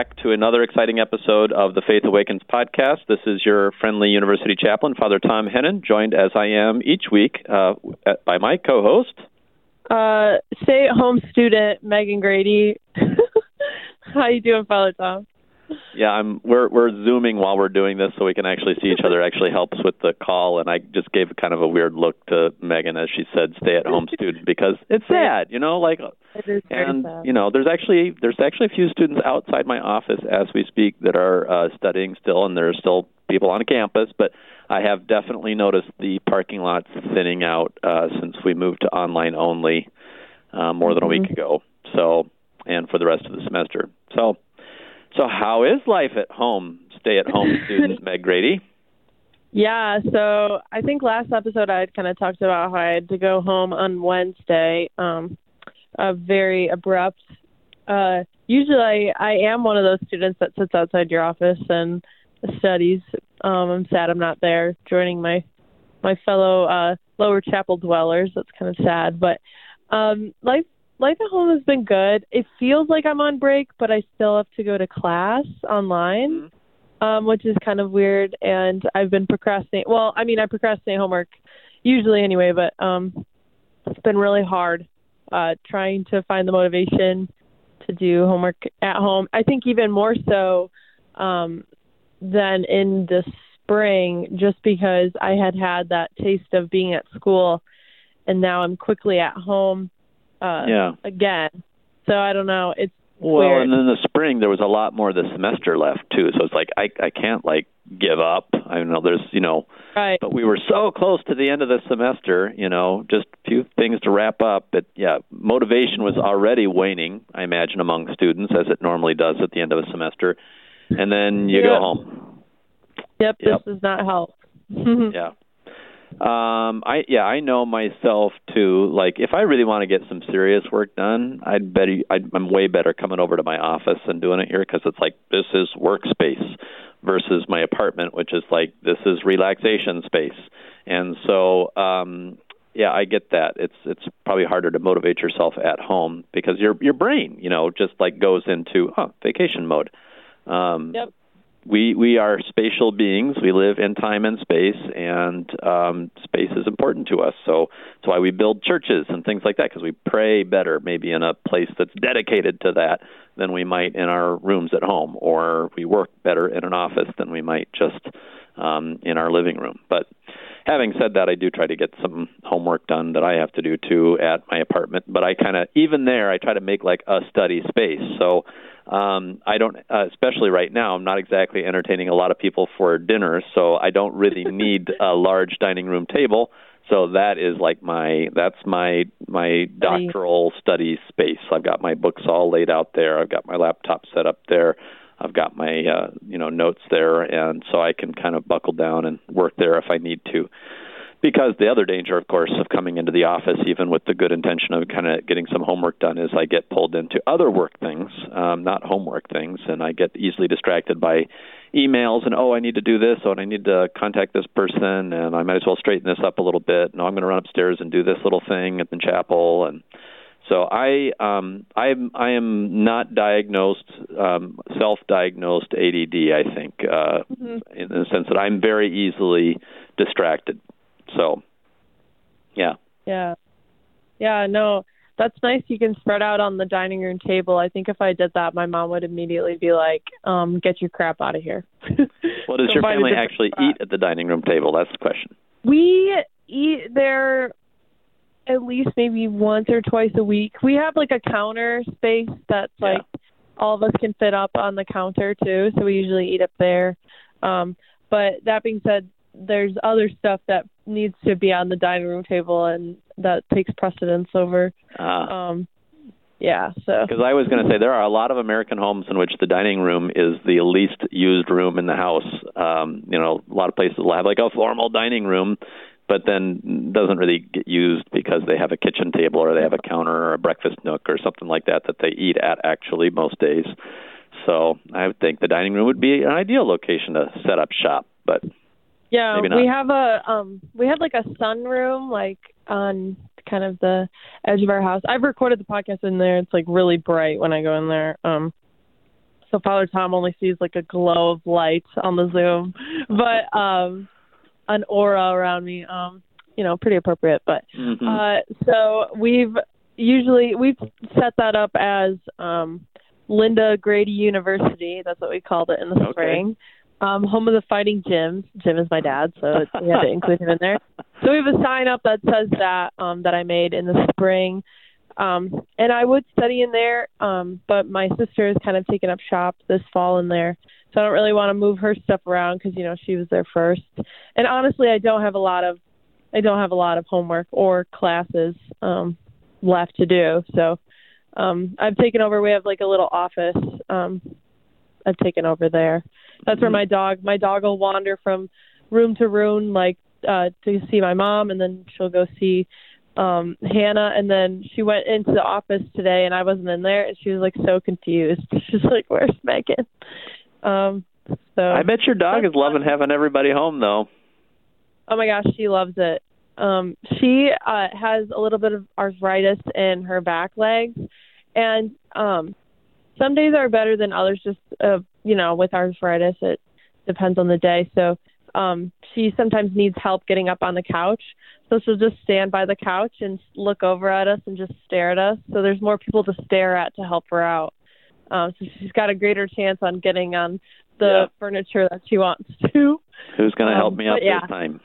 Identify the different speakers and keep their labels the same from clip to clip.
Speaker 1: Back to another exciting episode of the Faith Awakens podcast. This is your friendly university chaplain, Father Thom Hennen, joined as I am each week uh, by my co host,
Speaker 2: uh, stay at home student Megan Grady. How you doing, Father Thom?
Speaker 1: Yeah, I'm. We're we're zooming while we're doing this, so we can actually see each other. Actually helps with the call, and I just gave kind of a weird look to Megan as she said, "Stay at home student," because it's sad, you know. Like, and you know, there's actually there's actually a few students outside my office as we speak that are uh, studying still, and there's still people on campus, but I have definitely noticed the parking lots thinning out uh, since we moved to online only uh, more than a week
Speaker 2: Mm-hmm.
Speaker 1: ago. So, and for the rest of the semester. So, so how is life at home? Stay at home student Meg Grady.
Speaker 2: Yeah, so I think last episode I had kind of talked about how I had to go home on Wednesday. Um, a very abrupt. Uh, usually, I, I am one of those students that sits outside your office and studies. Um, I'm sad I'm not there joining my my fellow uh, lower chapel dwellers. That's kind of sad, but um, life life at home has been good. It feels like I'm on break, but I still have to go to class online, um, which is kind of weird. And I've been procrastinating. Well, I mean, I procrastinate homework usually anyway, but um, it's been really hard uh, trying to find the motivation to do homework at home. I think even more so um, than in the spring, just because I had had that taste of being at school, and now I'm quickly at home uh,
Speaker 1: Yeah.
Speaker 2: again. So I don't know. It's
Speaker 1: Well,
Speaker 2: weird.
Speaker 1: and in the spring there was a lot more of the semester left too. So it's like I I can't like give up. I know there's you know,
Speaker 2: right.
Speaker 1: but we were so close to the end of the semester. You know, just a few things to wrap up. But yeah, motivation was already waning. I imagine among students as it normally does at the end of a semester, and then you go home.
Speaker 2: Yep,
Speaker 1: Yep.
Speaker 2: this does not help.
Speaker 1: yeah um i yeah i know myself too. Like if i really want to get some serious work done i'd bet I'd, i'm way better coming over to my office and doing it here because it's like this is workspace versus my apartment which is like this is relaxation space. And so um yeah i get that. It's it's probably harder to motivate yourself at home because your your brain you know just like goes into oh vacation mode. Um
Speaker 2: Yep.
Speaker 1: We we are spatial beings. We live in time and space, and um, space is important to us. So that's why we build churches and things like that because we pray better, maybe in a place that's dedicated to that than we might in our rooms at home, or we work better in an office than we might just um, in our living room. But having said that, I do try to get some homework done that I have to do too at my apartment. But I kind of even there, I try to make like a study space. So um, I don't, uh, especially right now, I'm not exactly entertaining a lot of people for dinner, so I don't really need a large dining room table. So that is like my that's my my doctoral study space. I've got my books all laid out there. I've got my laptop set up there. I've got my uh, you know notes there, and so I can kind of buckle down and work there if I need to. Because the other danger, of course, of coming into the office, even with the good intention of kind of getting some homework done, is I get pulled into other work things, um, not homework things, and I get easily distracted by emails and oh, I need to do this, oh, and I need to contact this person, and I might as well straighten this up a little bit. No, I'm going to run upstairs and do this little thing at the chapel, and so I um I am I am not diagnosed um self-diagnosed ADD I think uh
Speaker 2: Mhm.
Speaker 1: in the sense that I'm very easily distracted. So yeah.
Speaker 2: Yeah. Yeah, no. That's nice you can spread out on the dining room table. I think if I did that my mom would immediately be like, um, get your crap out of here.
Speaker 1: Well, does your family actually
Speaker 2: spot.
Speaker 1: eat at the dining room table? That's the question.
Speaker 2: We eat there at least maybe once or twice a week. We have like a counter space that's
Speaker 1: Yeah.
Speaker 2: like all of us can fit up on the counter too, so we usually eat up there. Um, but that being said, there's other stuff that needs to be on the dining room table and that takes precedence over
Speaker 1: Uh,
Speaker 2: um yeah, so
Speaker 1: Because I was going to say there are a lot of American homes in which the dining room is the least used room in the house. Um, you know, a lot of places will have like a formal dining room, but then doesn't really get used because they have a kitchen table or they have a counter or a breakfast nook or something like that that they eat at actually most days. So I would think the dining room would be an ideal location to set up shop. But
Speaker 2: Yeah, we have a um we have like a sunroom like on kind of the edge of our house. I've recorded the podcast in there. It's like really bright when I go in there. Um, so Father Thom only sees like a glow of light on the Zoom, but um, an aura around me. Um, you know, pretty appropriate. But
Speaker 1: Mhm.
Speaker 2: uh, so we've usually we've set that up as um, Linda Grady University. That's what we called it in the
Speaker 1: Okay.
Speaker 2: spring. Um, home of the Fighting Jim. Jim is my dad, so we had to include him in there. So we have a sign up that says that um, that I made in the spring. Um, and I would study in there, um, but my sister has kind of taken up shop this fall in there. So I don't really want to move her stuff around because you know she was there first. And honestly, I don't have a lot of I don't have a lot of homework or classes um, left to do. So um, I've taken over. We have like a little office. Um, I've taken over there. That's where
Speaker 1: Mhm.
Speaker 2: my dog. My dog will wander from room to room, like uh, to see my mom, and then she'll go see um Hannah and then she went into the office today and I wasn't in there and she was like so confused. She's like, Where's Megan? Um so
Speaker 1: I bet your dog is loving having everybody home, though.
Speaker 2: Oh my gosh, she loves it. Um she uh has a little bit of arthritis in her back legs and um some days are better than others just uh you know, with arthritis it depends on the day. So um she sometimes needs help getting up on the couch. So she'll just stand by the couch and look over at us and just stare at us. So there's more people to stare at to help her out. Um so she's got a greater chance on getting on the
Speaker 1: Yeah.
Speaker 2: furniture that she wants to.
Speaker 1: Who's going to help
Speaker 2: Um,
Speaker 1: me out
Speaker 2: yeah.
Speaker 1: this time?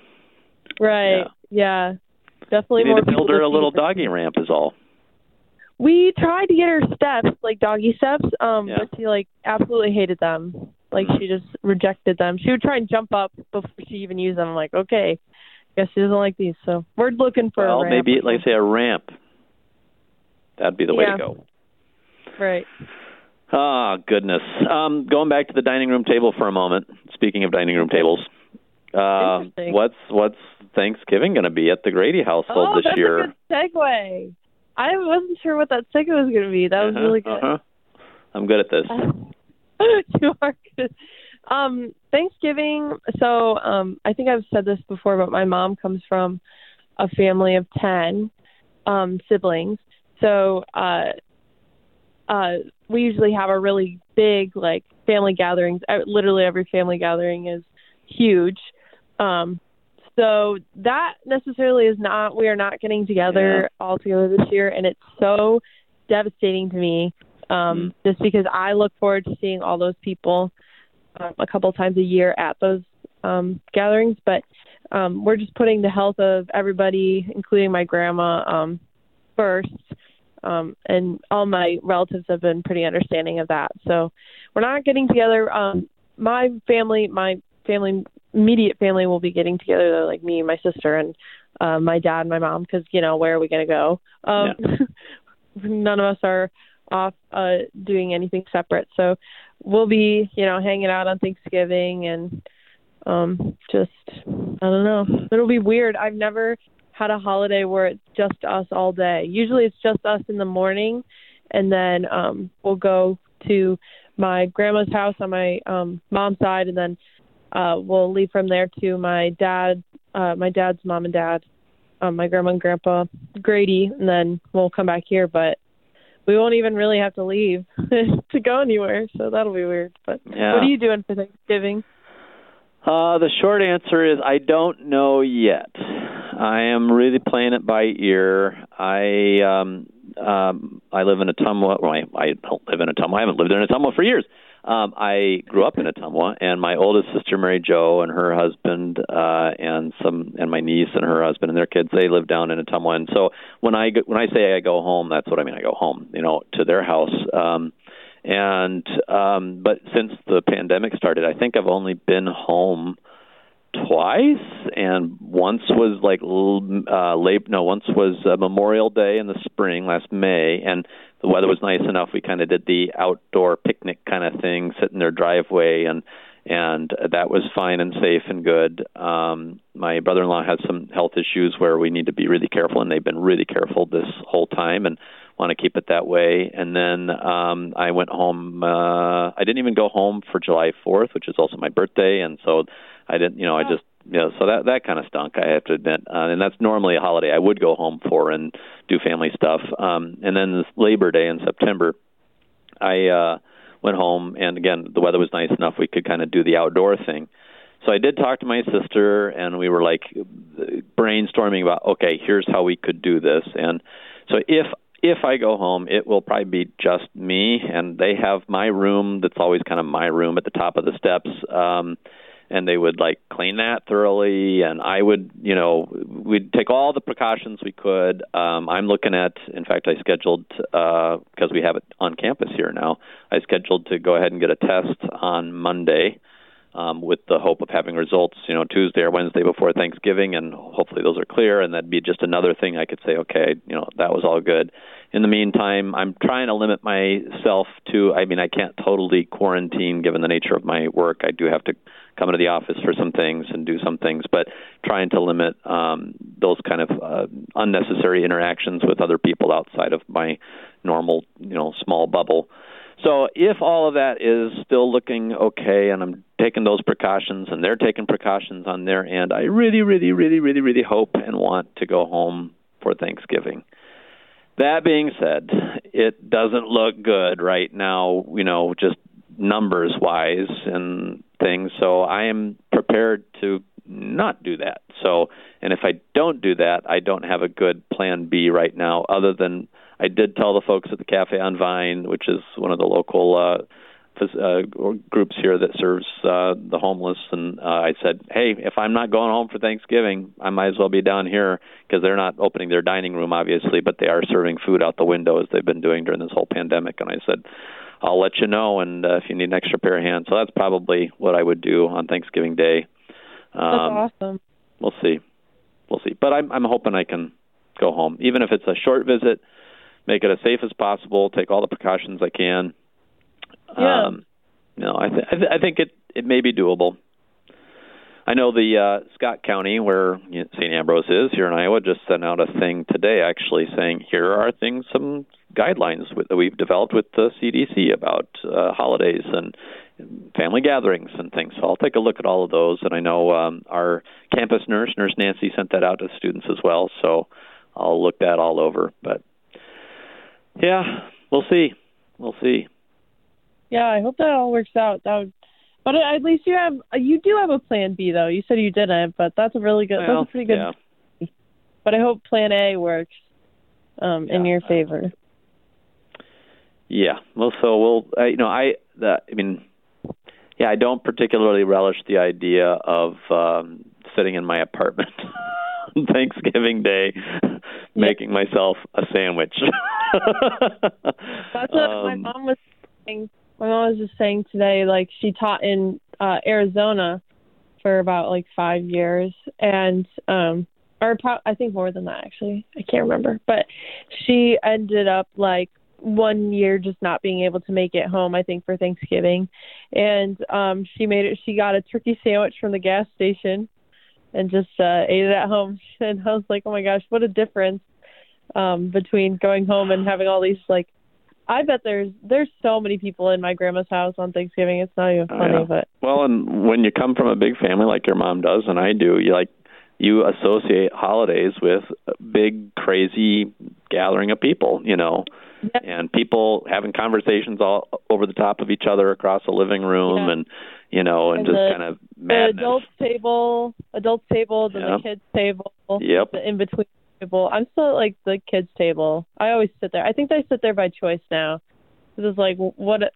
Speaker 2: Right. Yeah. Definitely
Speaker 1: You
Speaker 2: more
Speaker 1: need to build her a little doggy ramp, is all.
Speaker 2: We tried to get her steps, like doggy steps, um,
Speaker 1: Yeah.
Speaker 2: but she like absolutely hated them. Like
Speaker 1: Mhm.
Speaker 2: she just rejected them. She would try and jump up before she even used them. I'm like, okay, guess she doesn't like these. So we're looking for
Speaker 1: well,
Speaker 2: a ramp
Speaker 1: maybe, like say, a ramp. That'd be the way to go.
Speaker 2: right.
Speaker 1: Ah, goodness. Um, going back to the dining room table for a moment. Speaking of dining room tables,
Speaker 2: Interesting.
Speaker 1: what's what's Thanksgiving going to be at the Grady household
Speaker 2: oh,
Speaker 1: this
Speaker 2: that's
Speaker 1: year?
Speaker 2: a good segue. I wasn't sure what that segue was going to be. That was
Speaker 1: Uh-huh,
Speaker 2: really good.
Speaker 1: uh-huh. I'm good at this.
Speaker 2: you are good. Um, Thanksgiving. So um, I think I've said this before, but my mom comes from a family of ten um, siblings. So uh, uh, we usually have a really big like family gatherings. Uh, Literally every family gathering is huge. Um, so that necessarily is not. We are not getting together all together this year, and it's so devastating to me um, just because I look forward to seeing all those people um, a couple times a year at those um, gatherings. But um, we're just putting the health of everybody, including my grandma, um, first. Um, and all my relatives have been pretty understanding of that. So we're not getting together. Um, my family, my family, immediate family will be getting together, though, like me and my sister and uh, my dad and my mom, because, you know, where are we going to go? Um, none of us are off uh doing anything separate. So we'll be you know hanging out on thanksgiving and um just i don't know. It'll be weird. I've never had a holiday where it's just us all day. Usually it's just us in the morning and then um we'll go to my grandma's house on my um mom's side and then uh we'll leave from there to my dad uh my dad's mom and dad um my grandma and grandpa grady and then we'll come back here but we won't even really have to leave to go anywhere, so that'll be weird. But
Speaker 1: Yeah.
Speaker 2: what are you doing for Thanksgiving?
Speaker 1: Uh, the short answer is I don't know yet. I am really playing it by ear. I um um I live in Ottumwa. Well, I, I don't live in Ottumwa. I haven't lived in Ottumwa for years. Um, I grew up in Ottumwa, and my oldest sister Mary Jo and her husband uh, and some and my niece and her husband and their kids they live down in Ottumwa. And so when I when I say I go home, that's what I mean. I go home, you know, to their house. Um, and um, but since the pandemic started, I think I've only been home twice, and once was like uh, late. No, once was uh, Memorial Day in the spring last May, and the weather was nice enough. We kind of did the outdoor picnic kind of thing, sit in their driveway, and and that was fine and safe and good. Um, my brother-in-law has some health issues where we need to be really careful, and they've been really careful this whole time, and want to keep it that way. And then um, I went home. Uh, I didn't even go home for July 4th, which is also my birthday, and so I didn't. You know, I just you know, so that that kind of stunk. I have to admit, uh, and that's normally a holiday I would go home for and do family stuff. Um, and then this Labor Day in September, I uh, went home, and again, the weather was nice enough we could kind of do the outdoor thing. So I did talk to my sister, and we were like brainstorming about, okay, here's how we could do this. And so if if I go home, it will probably be just me, and they have my room that's always kind of my room at the top of the steps. Um, and they would like clean that thoroughly and i would you know we'd take all the precautions we could um i'm looking at in fact i scheduled uh because we have it on campus here now i scheduled to go ahead and get a test on monday um, with the hope of having results, you know, Tuesday or Wednesday before Thanksgiving, and hopefully those are clear, and that'd be just another thing I could say, okay, you know, that was all good. In the meantime, I'm trying to limit myself to. I mean, I can't totally quarantine given the nature of my work. I do have to come into the office for some things and do some things, but trying to limit um, those kind of uh, unnecessary interactions with other people outside of my normal, you know, small bubble. So if all of that is still looking okay and I'm taking those precautions and they're taking precautions on their end, I really, really, really, really, really hope and want to go home for Thanksgiving. That being said, it doesn't look good right now, you know, just numbers wise and things. So I am prepared to not do that. So, and if I don't do that, I don't have a good plan B right now other than I did tell the folks at the Cafe on Vine, which is one of the local uh, uh, groups here that serves uh, the homeless, and uh, I said, "Hey, if I'm not going home for Thanksgiving, I might as well be down here because they're not opening their dining room, obviously, but they are serving food out the window as they've been doing during this whole pandemic." And I said, "I'll let you know, and uh, if you need an extra pair of hands." So that's probably what I would do on Thanksgiving Day.
Speaker 2: Um, that's awesome.
Speaker 1: We'll see, we'll see, but I'm I'm hoping I can go home, even if it's a short visit make it as safe as possible, take all the precautions I can.
Speaker 2: Yeah. Um,
Speaker 1: no, I, th- I, th- I think it it may be doable. I know the uh, Scott County, where St. Ambrose is here in Iowa, just sent out a thing today, actually saying here are things, some guidelines with, that we've developed with the CDC about uh, holidays and family gatherings and things. So I'll take a look at all of those. And I know um, our campus nurse, Nurse Nancy, sent that out to students as well. So I'll look that all over. But yeah, we'll see. We'll see.
Speaker 2: Yeah, I hope that all works out. That would, but at least you have you do have a plan B though. You said you didn't, but that's a really good.
Speaker 1: Well,
Speaker 2: that's a pretty good.
Speaker 1: Yeah.
Speaker 2: But I hope Plan A works um,
Speaker 1: yeah.
Speaker 2: in your favor.
Speaker 1: Yeah. Well, so we'll. Uh, you know, I. The, I mean, yeah, I don't particularly relish the idea of um, sitting in my apartment on Thanksgiving Day making myself a sandwich.
Speaker 2: That's what um, my mom was saying. My mom was just saying today, like she taught in uh Arizona for about like five years, and um, or pro- I think more than that actually. I can't remember, but she ended up like one year just not being able to make it home i think for thanksgiving. And um she made it she got a turkey sandwich from the gas station and just uh ate it at home. And i was like oh my gosh what a difference um between going home and having all these like I bet there's there's so many people in my grandma's house on Thanksgiving. It's not even oh, funny,
Speaker 1: oh, yeah.
Speaker 2: but
Speaker 1: well, and when you come from a big family like your mom does, and I do, you like you associate holidays with a big crazy gathering of people, you know,
Speaker 2: yep.
Speaker 1: and people having conversations all over the top of each other across the living room,
Speaker 2: yeah.
Speaker 1: and you know, and,
Speaker 2: and
Speaker 1: just
Speaker 2: the,
Speaker 1: kind of madness.
Speaker 2: The adults table, adults table, then the kids table,
Speaker 1: Yep.
Speaker 2: the in between table. I'm still at, like the kids table. I always sit there. I think I sit there by choice now. This is like what uh,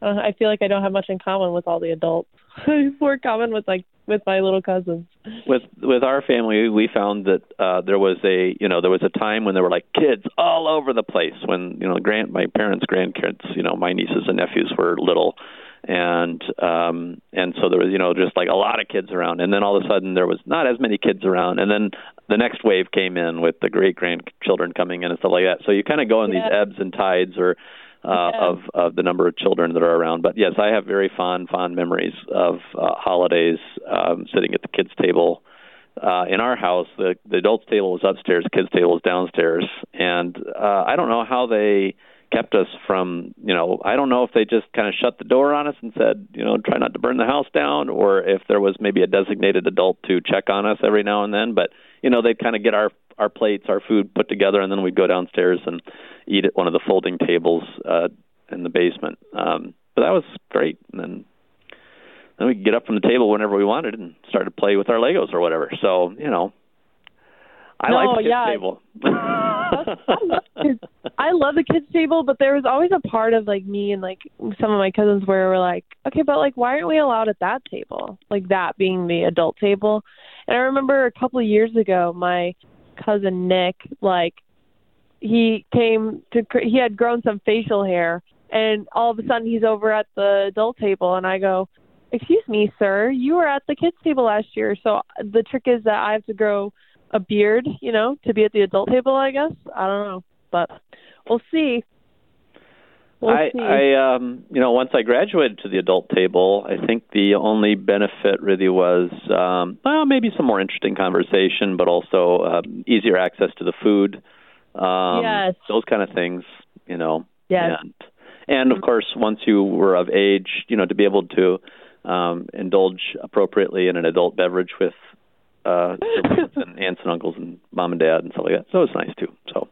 Speaker 2: I feel like I don't have much in common with all the adults. More common with like with my little cousins.
Speaker 1: with with our family we found that uh there was a you know there was a time when there were like kids all over the place when you know grand my parents grandkids you know my nieces and nephews were little and um and so there was you know just like a lot of kids around and then all of a sudden there was not as many kids around and then the next wave came in with the great grandchildren coming in and stuff like that so you kind of go in
Speaker 2: Yeah.
Speaker 1: these ebbs and tides or uh,
Speaker 2: Yeah.
Speaker 1: of of the number of children that are around. But yes, I have very fond fond memories of uh, holidays um, sitting at the kids' table. Uh, in our house, the the adults' table was upstairs, kids' table was downstairs, and uh, I don't know how they kept us from, you know, I don't know if they just kind of shut the door on us and said, you know, try not to burn the house down, or if there was maybe a designated adult to check on us every now and then. But you know, they'd kind of get our our plates, our food put together, and then we'd go downstairs and eat at one of the folding tables uh, in the basement. Um, but that was great. And then then we could get up from the table whenever we wanted and start to play with our Legos or whatever. So you know, I
Speaker 2: no,
Speaker 1: like the
Speaker 2: yeah.
Speaker 1: table.
Speaker 2: I love kids. I love the kids table, but there was always a part of like me and like some of my cousins where we're like, okay, but like why aren't we allowed at that table? Like that being the adult table. And I remember a couple of years ago, my cousin Nick, like he came to he had grown some facial hair, and all of a sudden he's over at the adult table, and I go, excuse me, sir, you were at the kids table last year, so the trick is that I have to grow a beard, you know, to be at the adult table, I guess. I don't know, but we'll see. We'll
Speaker 1: I,
Speaker 2: see.
Speaker 1: I, um, you know, once I graduated to the adult table, I think the only benefit really was, um, well, maybe some more interesting conversation, but also um, easier access to the food. Um,
Speaker 2: Yes.
Speaker 1: Those kind of things, you know.
Speaker 2: Yes.
Speaker 1: And, and of course, once you were of age, you know, to be able to um, indulge appropriately in an adult beverage with uh, siblings and aunts and uncles and mom and dad and stuff like that. So it's nice too. So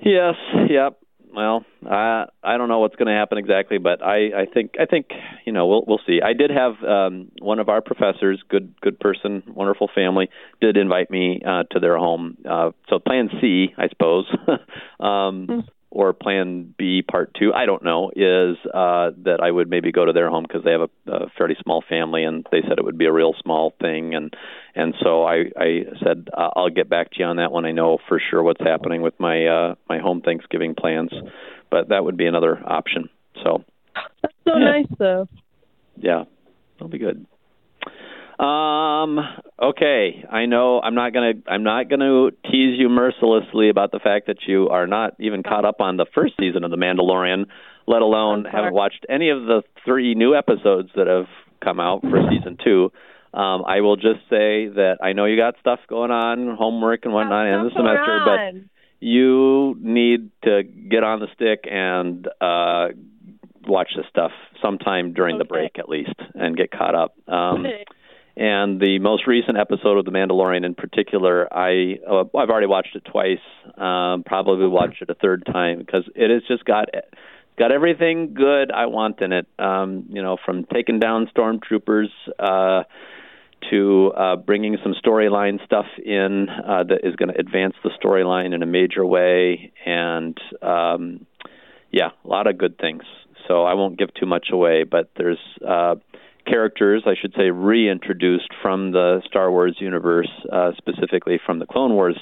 Speaker 1: yes, yep. Well, I I don't know what's going to happen exactly, but I I think I think you know we'll we'll see. I did have um, one of our professors, good good person, wonderful family, did invite me uh, to their home. Uh, so Plan C, I suppose, um,
Speaker 2: Mm.
Speaker 1: Or Plan B, Part Two, I don't know, is uh, that I would maybe go to their home because they have a, a fairly small family, and they said it would be a real small thing, and and so I I said uh, I'll get back to you on that when I know for sure what's happening with my uh, my home Thanksgiving plans, but that would be another option. So
Speaker 2: That's so
Speaker 1: Yeah.
Speaker 2: nice, though.
Speaker 1: yeah, that'll be good. Um. Okay. I know I'm not gonna I'm not gonna tease you mercilessly about the fact that you are not even caught up on the first season of The Mandalorian, let alone
Speaker 2: I'm sorry.
Speaker 1: have watched any of the three new episodes that have come out for season two. Um, I will just say that I know you got stuff going on, homework and whatnot, in the semester, but you need to get on the stick and uh watch this stuff sometime during the break at least and get caught up um
Speaker 2: Okay.
Speaker 1: And the most recent episode of the mandalorian in particular i uh, i've already watched it twice. Um probably watch it a third time because it has just got got everything good i want in it. Um you know from taking down stormtroopers uh to uh, bringing some storyline stuff in uh, that is going to advance the storyline in a major way, and um, yeah, a lot of good things. So I won't give too much away, but there's uh, characters, I should say, reintroduced from the Star Wars universe, uh, specifically from the Clone Wars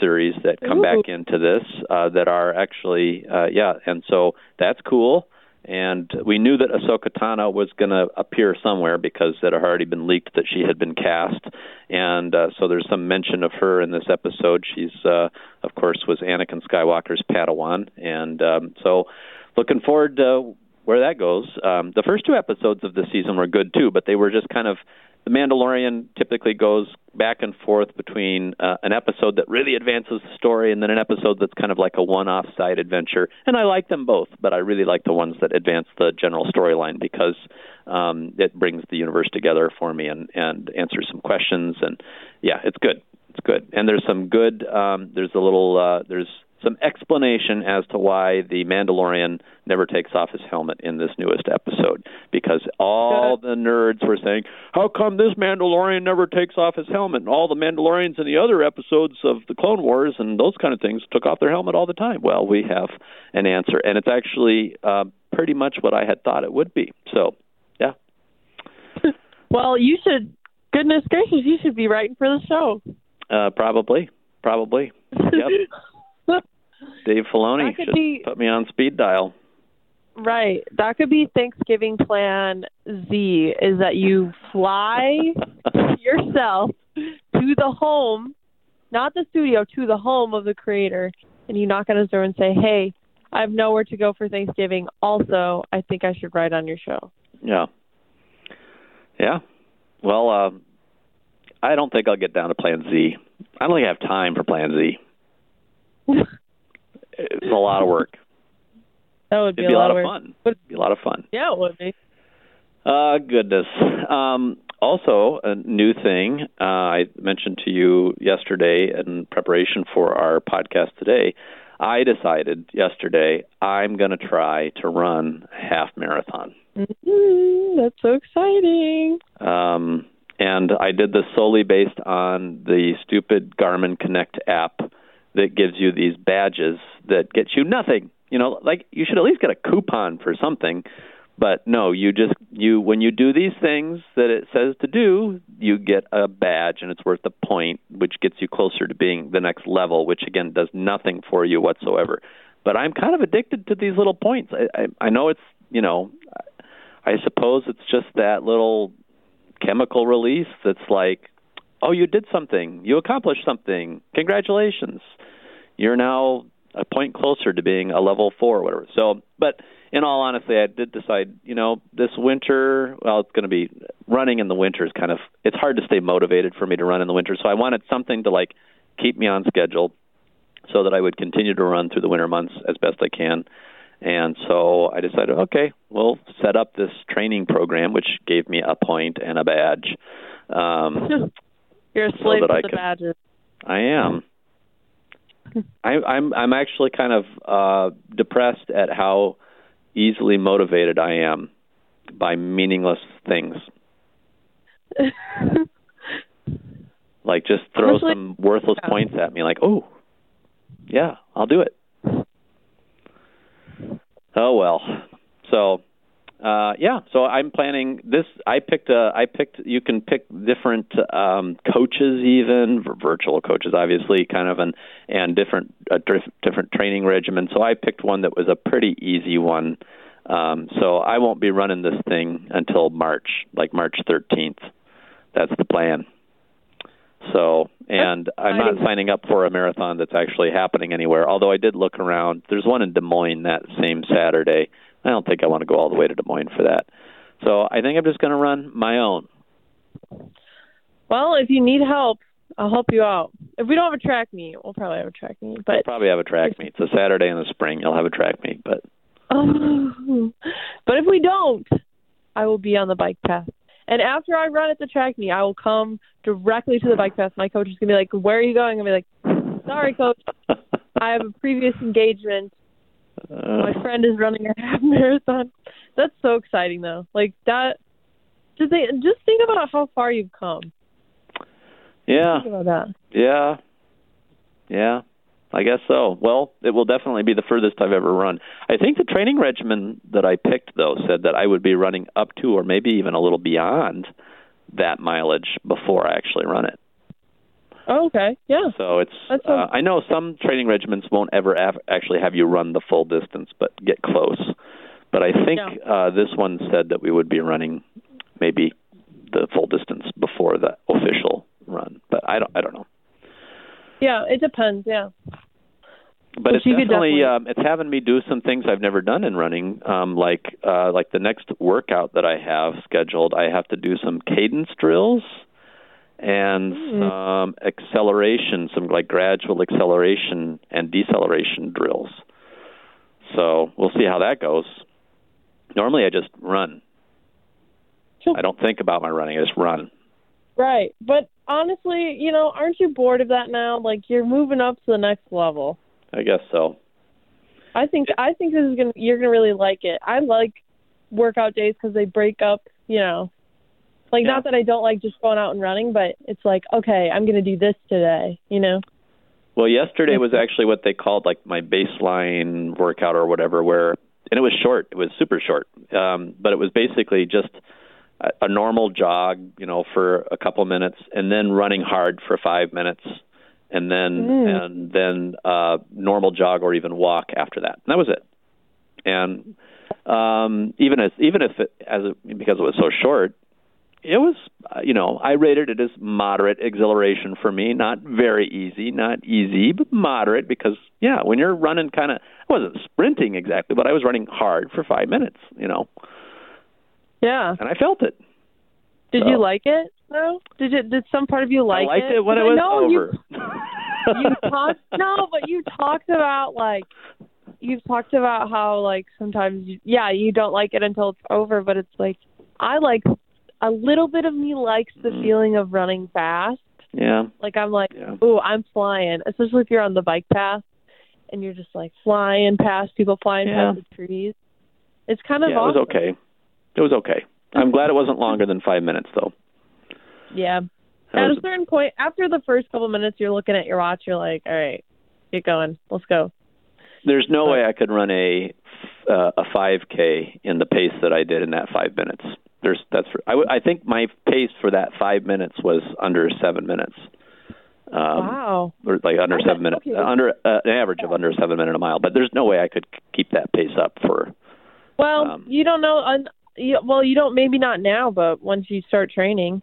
Speaker 1: series that come
Speaker 2: Ooh.
Speaker 1: back into this uh, that are actually, uh, yeah, and so that's cool. And we knew that Ahsoka Tano was going to appear somewhere because it had already been leaked that she had been cast, and uh, so there's some mention of her in this episode. She's, uh, of course, was Anakin Skywalker's Padawan, and um, so looking forward to where that goes. Um, the first two episodes of the season were good too, but they were just kind of the Mandalorian typically goes back and forth between uh, an episode that really advances the story and then an episode that's kind of like a one-off side adventure. And I like them both, but I really like the ones that advance the general storyline because um, it brings the universe together for me and and answers some questions. And yeah, it's good. It's good. And there's some good. Um, there's a little. Uh, there's some explanation as to why the Mandalorian never takes off his helmet in this newest episode because all the nerds were saying, "How come this Mandalorian never takes off his helmet?" And all the Mandalorians in the other episodes of the Clone Wars and those kind of things took off their helmet all the time. Well, we have an answer, and it's actually uh, pretty much what I had thought it would be. So, yeah,
Speaker 2: Well, you should. Goodness gracious, you should be writing for the show.
Speaker 1: uh, probably, probably. Yep. Dave Filoni should
Speaker 2: be-
Speaker 1: put me on speed dial.
Speaker 2: Right. That could be Thanksgiving plan Z is that you fly yourself to the home, not the studio, to the home of the creator, and you knock on his door and say, Hey, I have nowhere to go for Thanksgiving. Also, I think I should write on your show.
Speaker 1: Yeah. Yeah. Well, uh, I don't think I'll get down to Plan Z. I don't think I have time for Plan Z. It's a lot of work.
Speaker 2: That would be,
Speaker 1: It'd be
Speaker 2: a lot,
Speaker 1: of
Speaker 2: work.
Speaker 1: fun.
Speaker 2: But
Speaker 1: It'd be a lot of fun.
Speaker 2: yeah, it would be.
Speaker 1: Uh, goodness. Um, also, a new thing uh, I mentioned to you yesterday in preparation for our podcast today. I decided yesterday I'm going to try to run a half marathon.
Speaker 2: Mm-hmm. That's so exciting.
Speaker 1: Um, and I did this solely based on the stupid Garmin Connect app that gives you these badges that gets you nothing. You know, like you should at least get a coupon for something. But no, you just you when you do these things that it says to do, you get a badge and it's worth a point, which gets you closer to being the next level, which again does nothing for you whatsoever. But I'm kind of addicted to these little points. I I, I know it's you know, I suppose it's just that little chemical release that's like, oh, you did something, you accomplished something, congratulations, you're now a point closer to being a level four or whatever. So, but in all honesty, I did decide, you know, this winter, well, it's going to be running in the winter is kind of, it's hard to stay motivated for me to run in the winter. So I wanted something to like keep me on schedule so that I would continue to run through the winter months as best I can. And so I decided, okay, we'll set up this training program, which gave me a point and a badge. Um,
Speaker 2: You're a slave
Speaker 1: so
Speaker 2: to the
Speaker 1: can-
Speaker 2: badges.
Speaker 1: I am. I, I'm I'm actually kind of uh, depressed at how easily motivated I am by meaningless things. Like just throw
Speaker 2: Honestly-
Speaker 1: some worthless
Speaker 2: Yeah.
Speaker 1: points at me, like, oh, yeah, I'll do it. Oh well. So, uh, yeah. So I'm planning this. I picked a. I picked. You can pick different um, coaches, even virtual coaches, obviously, kind of, and and different uh, dif- different training regimen. So I picked one that was a pretty easy one. Um, so I won't be running this thing until March, like March 13th. That's the plan. So, and I'm not signing up for a marathon that's actually happening anywhere. Although I did look around. There's one in Des Moines that same Saturday. I don't think I want to go all the way to Des Moines for that. So I think I'm just going to run my own.
Speaker 2: Well, if you need help, I'll help you out. If we don't have a track meet, we'll probably have a track meet. But We'll
Speaker 1: probably have a track meet. It's a Saturday in the spring. You'll have a track meet, but
Speaker 2: oh, but if we don't, I will be on the bike path. And after I run at the track meet, I will come directly to the bike path. My coach is gonna be like, "Where are you going?" I'll be like, "Sorry, coach. I have a previous engagement. My
Speaker 1: uh,
Speaker 2: friend is running a half marathon." That's so exciting, though. Like that. Just think, just think about how far you've come.
Speaker 1: yeah,
Speaker 2: Think about that.
Speaker 1: yeah, yeah. I guess so. Well, it will definitely be the furthest I've ever run. I think the training regimen that I picked, though, said that I would be running up to or maybe even a little beyond that mileage before I actually run it.
Speaker 2: Oh, okay. Yeah.
Speaker 1: So it's.
Speaker 2: That's
Speaker 1: Uh, I know some training regimens won't ever av- actually have you run the full distance, but get close. But I think
Speaker 2: Yeah.
Speaker 1: uh, this one said that we would be running maybe the full distance before the official run. But I don't. I don't know.
Speaker 2: Yeah. It depends. Yeah.
Speaker 1: But
Speaker 2: But
Speaker 1: it's definitely,
Speaker 2: definitely-
Speaker 1: um, it's having me do some things I've never done in running. Um, like uh, like the next workout that I have scheduled, I have to do some cadence drills and
Speaker 2: Mm.
Speaker 1: some acceleration, some like gradual acceleration and deceleration drills. So we'll see how that goes. Normally, I just run.
Speaker 2: Sure.
Speaker 1: I don't think about my running. I just run.
Speaker 2: Right. But honestly, you know, aren't you bored of that now? Like you're moving up to the next level.
Speaker 1: I guess so.
Speaker 2: I think I think this is gonna you're gonna really like it. I like workout days because they break up. You know, like
Speaker 1: Yeah.
Speaker 2: not that I don't like just going out and running, but it's like okay, I'm gonna do this today. You know.
Speaker 1: Well, yesterday was actually what they called like my baseline workout or whatever, where and it was short. It was super short, um, but it was basically just a, a normal jog, you know, for a couple minutes, and then running hard for five minutes, and then
Speaker 2: Mm.
Speaker 1: and then uh, normal jog or even walk after that. And that was it. And um, even as even if it, as it, because it was so short, it was uh, you know I rated it as moderate exhilaration for me, not very easy, not easy, but moderate because yeah, when you're running kind of I wasn't sprinting exactly, but I was running hard for 5 minutes, you know.
Speaker 2: Yeah.
Speaker 1: And I felt it.
Speaker 2: Did
Speaker 1: So-
Speaker 2: you like it? No. Did it? Did some part of you like it?
Speaker 1: I liked it, when it
Speaker 2: 'Cause I
Speaker 1: was over.
Speaker 2: You, you talked no, but you talked about like you've talked about how like sometimes you, yeah you don't like it until it's over, but it's like I like a little bit of me likes the
Speaker 1: Mhm.
Speaker 2: feeling of running fast.
Speaker 1: Yeah.
Speaker 2: Like I'm like,
Speaker 1: Yeah.
Speaker 2: ooh, I'm flying. Especially if you're on the bike path and you're just like flying past people, flying
Speaker 1: Yeah.
Speaker 2: past the trees. It's kind of
Speaker 1: Yeah, it was okay. It was okay. I'm glad it wasn't longer than five minutes, though.
Speaker 2: Yeah.
Speaker 1: That
Speaker 2: At
Speaker 1: was-
Speaker 2: a certain point, after the first couple minutes, you're looking at your watch. You're like, all right, get going. Let's go.
Speaker 1: there's no way I could run a uh, a 5K in the pace that I did in that five minutes. There's that's for I, w- I think my pace for that five minutes was under seven minutes. Um,
Speaker 2: wow.
Speaker 1: or like under
Speaker 2: Okay,
Speaker 1: seven minutes,
Speaker 2: okay.
Speaker 1: under uh, an average of under seven minute a mile. But there's no way I could keep that pace up for.
Speaker 2: Well,
Speaker 1: um,
Speaker 2: you don't know. Un- you, well, you don't. Maybe not now, but once you start training,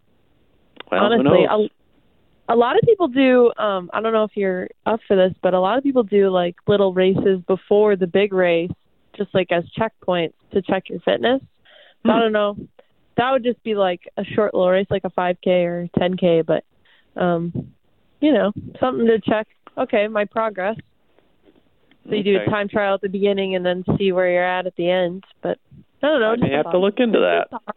Speaker 1: Well,
Speaker 2: honestly, a, a lot of people do. Um, I don't know if you're up for this, but a lot of people do like little races before the big race, just like as checkpoints to check your fitness. So I
Speaker 1: Hmm.
Speaker 2: don't know. That would just be like a short little race, like a 5K or 10K, but um, you know, something to check. Okay, my progress. So you do a time trial at the beginning and then see where you're at at the end. But I don't know.
Speaker 1: I
Speaker 2: just
Speaker 1: may
Speaker 2: a
Speaker 1: have to look into that.
Speaker 2: Just a thought.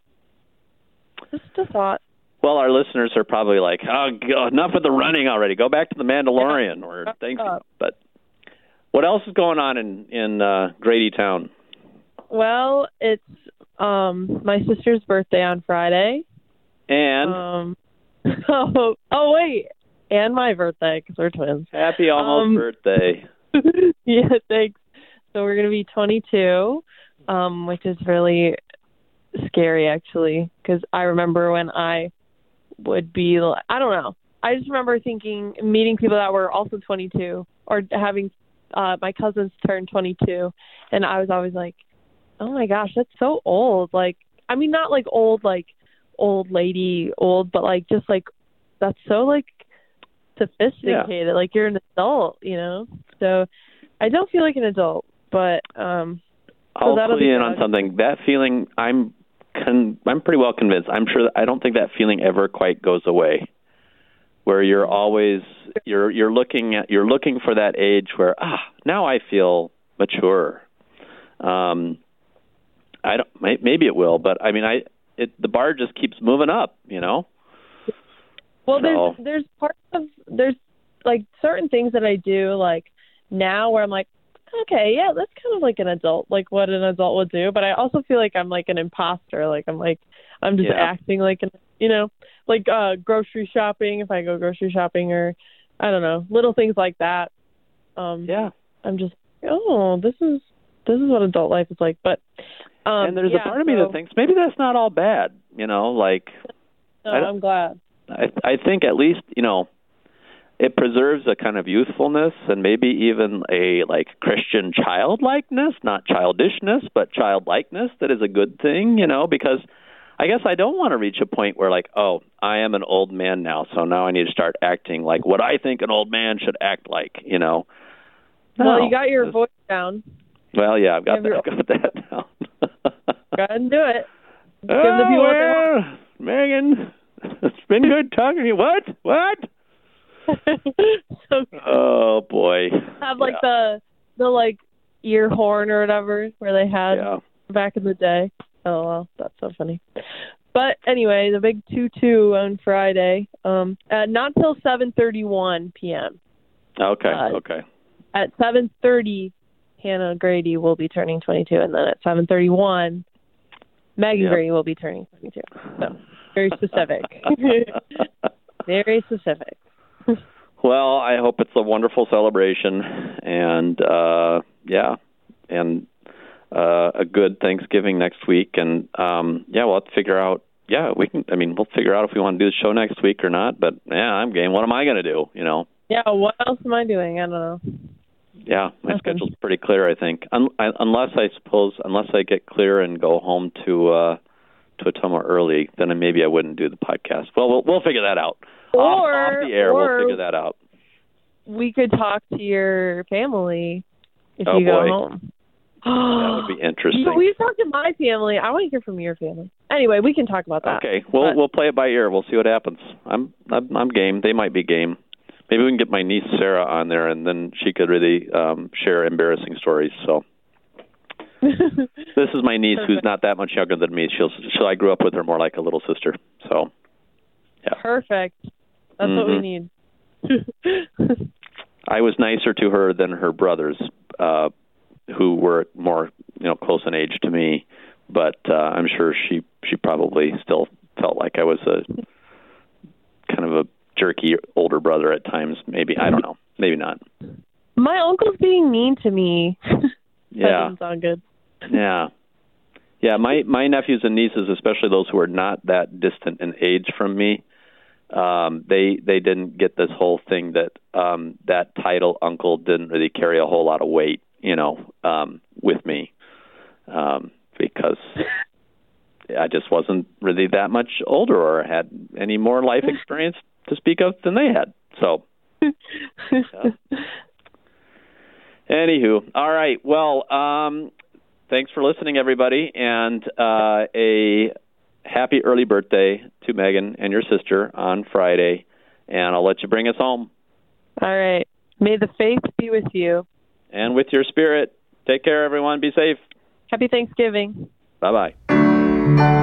Speaker 2: Just a thought.
Speaker 1: Well, our listeners are probably like, "Oh, God, enough with the running already. Go back to the Mandalorian or
Speaker 2: Shut
Speaker 1: things." But what else is going on in in uh, Grady Town?
Speaker 2: Well, it's um my sister's birthday on Friday.
Speaker 1: And
Speaker 2: Um. Oh, oh wait, and my birthday because we're twins.
Speaker 1: happy almost
Speaker 2: um,
Speaker 1: birthday.
Speaker 2: yeah, thanks. So we're gonna be 22, um, which is really scary actually, because I remember when I would be, li- I don't know. I just remember thinking, meeting people that were also 22 or having uh my cousins turn 22, and I was always like, oh my gosh, that's so old. Like, I mean, not like old, like old lady old, but like just like that's so like sophisticated. Like you're an adult, you know. So I don't feel like an adult, but um
Speaker 1: I'll
Speaker 2: that'll
Speaker 1: clue you in on something. That feeling, I'm con- I'm pretty well convinced. I'm sure. That, I don't think that feeling ever quite goes away. Where you're always you're you're looking at you're looking for that age where ah now I feel mature. Um, I don't. Maybe it will, but I mean, I it the bar just keeps moving up. You know.
Speaker 2: well
Speaker 1: So-
Speaker 2: there's there's parts of there's like certain things that I do like now where I'm like okay, yeah, that's kind of like an adult, like what an adult would do, but I also feel like I'm like an imposter, like I'm like I'm just
Speaker 1: Yeah.
Speaker 2: acting like an you know, like uh grocery shopping if I go grocery shopping or I don't know, little things like that. Um
Speaker 1: Yeah.
Speaker 2: I'm just oh, this is this is what adult life is like. But um
Speaker 1: and there's
Speaker 2: yeah,
Speaker 1: a part of me
Speaker 2: so-
Speaker 1: that thinks maybe that's not all bad. You know, like
Speaker 2: no,
Speaker 1: I,
Speaker 2: I'm glad.
Speaker 1: I I think at least you know it preserves a kind of youthfulness and maybe even a like Christian childlikeness, not childishness, but childlikeness that is a good thing, you know, because I guess I don't want to reach a point where like, oh, I am an old man now, so now I need to start acting like what I think an old man should act like, you know.
Speaker 2: well, you got your voice down.
Speaker 1: Well, yeah, I've got that,
Speaker 2: your-
Speaker 1: I've got that down.
Speaker 2: Go ahead and do it. Give the
Speaker 1: oh,
Speaker 2: people what they want.
Speaker 1: well, Megan, it's been good talking to you. What? What?
Speaker 2: so
Speaker 1: Oh boy.
Speaker 2: have like
Speaker 1: yeah.
Speaker 2: the the like ear horn or whatever where they had
Speaker 1: yeah.
Speaker 2: back in the day. Oh well, that's so funny. But anyway, the big two two on Friday. Um, uh, not till seven thirty one p.m.
Speaker 1: Okay.
Speaker 2: Uh,
Speaker 1: okay.
Speaker 2: At seven thirty, Hannah Grady will be turning twenty two, and then at seven thirty one, Megan
Speaker 1: Yep.
Speaker 2: Will be turning twenty two. So very specific. very specific.
Speaker 1: well, I hope it's a wonderful celebration, and uh yeah, and uh a good Thanksgiving next week, and um yeah, we'll have to figure out. Yeah, we can. I mean, we'll figure out if we want to do the show next week or not. But yeah, I'm game. What am I going to do? You know.
Speaker 2: Yeah, what else am I doing? I don't know.
Speaker 1: Yeah, my
Speaker 2: Nothing.
Speaker 1: schedule's pretty clear. I think, Un- I, unless I suppose, unless I get clear and go home to uh to Ottumwa early, then maybe I wouldn't do the podcast. Well, we'll we'll figure that out. off,
Speaker 2: Or
Speaker 1: off the air, we'll figure that out.
Speaker 2: we could talk to your family if
Speaker 1: Oh,
Speaker 2: you go
Speaker 1: boy.
Speaker 2: home.
Speaker 1: That would be interesting.
Speaker 2: Yeah, we've talked to my family. I want to hear from your family. Anyway, we can talk about that.
Speaker 1: Okay, we'll
Speaker 2: But-
Speaker 1: we'll play it by ear. We'll see what happens. I'm I'm, I'm game. They might be game. Maybe we can get my niece Sarah on there, and then she could really um, share embarrassing stories. So. this is my niece
Speaker 2: Perfect.
Speaker 1: who's not that much younger than me. She'll, she'll I grew up with her more like a little sister. So, yeah.
Speaker 2: Perfect. That's what we
Speaker 1: Mhm.
Speaker 2: need.
Speaker 1: I was nicer to her than her brothers, uh, who were more you know close in age to me. But uh, I'm sure she she probably still felt like I was a kind of a jerky older brother at times. Maybe I don't know. Maybe not.
Speaker 2: My uncle's being mean to me.
Speaker 1: Yeah.
Speaker 2: doesn't sound good.
Speaker 1: Yeah. Yeah, my my nephews and nieces, especially those who are not that distant in age from me, um, they they didn't get this whole thing that um, that title uncle didn't really carry a whole lot of weight, you know, um, with me, um, because I just wasn't really that much older or had any more life experience to speak of than they had. So, anywho, all right. Well, um, thanks for listening, everybody, and uh, a happy early birthday to Megan and your sister on Friday. And I'll let you bring us home.
Speaker 2: All right. May the faith be with you.
Speaker 1: And with your spirit, take care, everyone. Be safe.
Speaker 2: Happy Thanksgiving.
Speaker 1: Bye bye.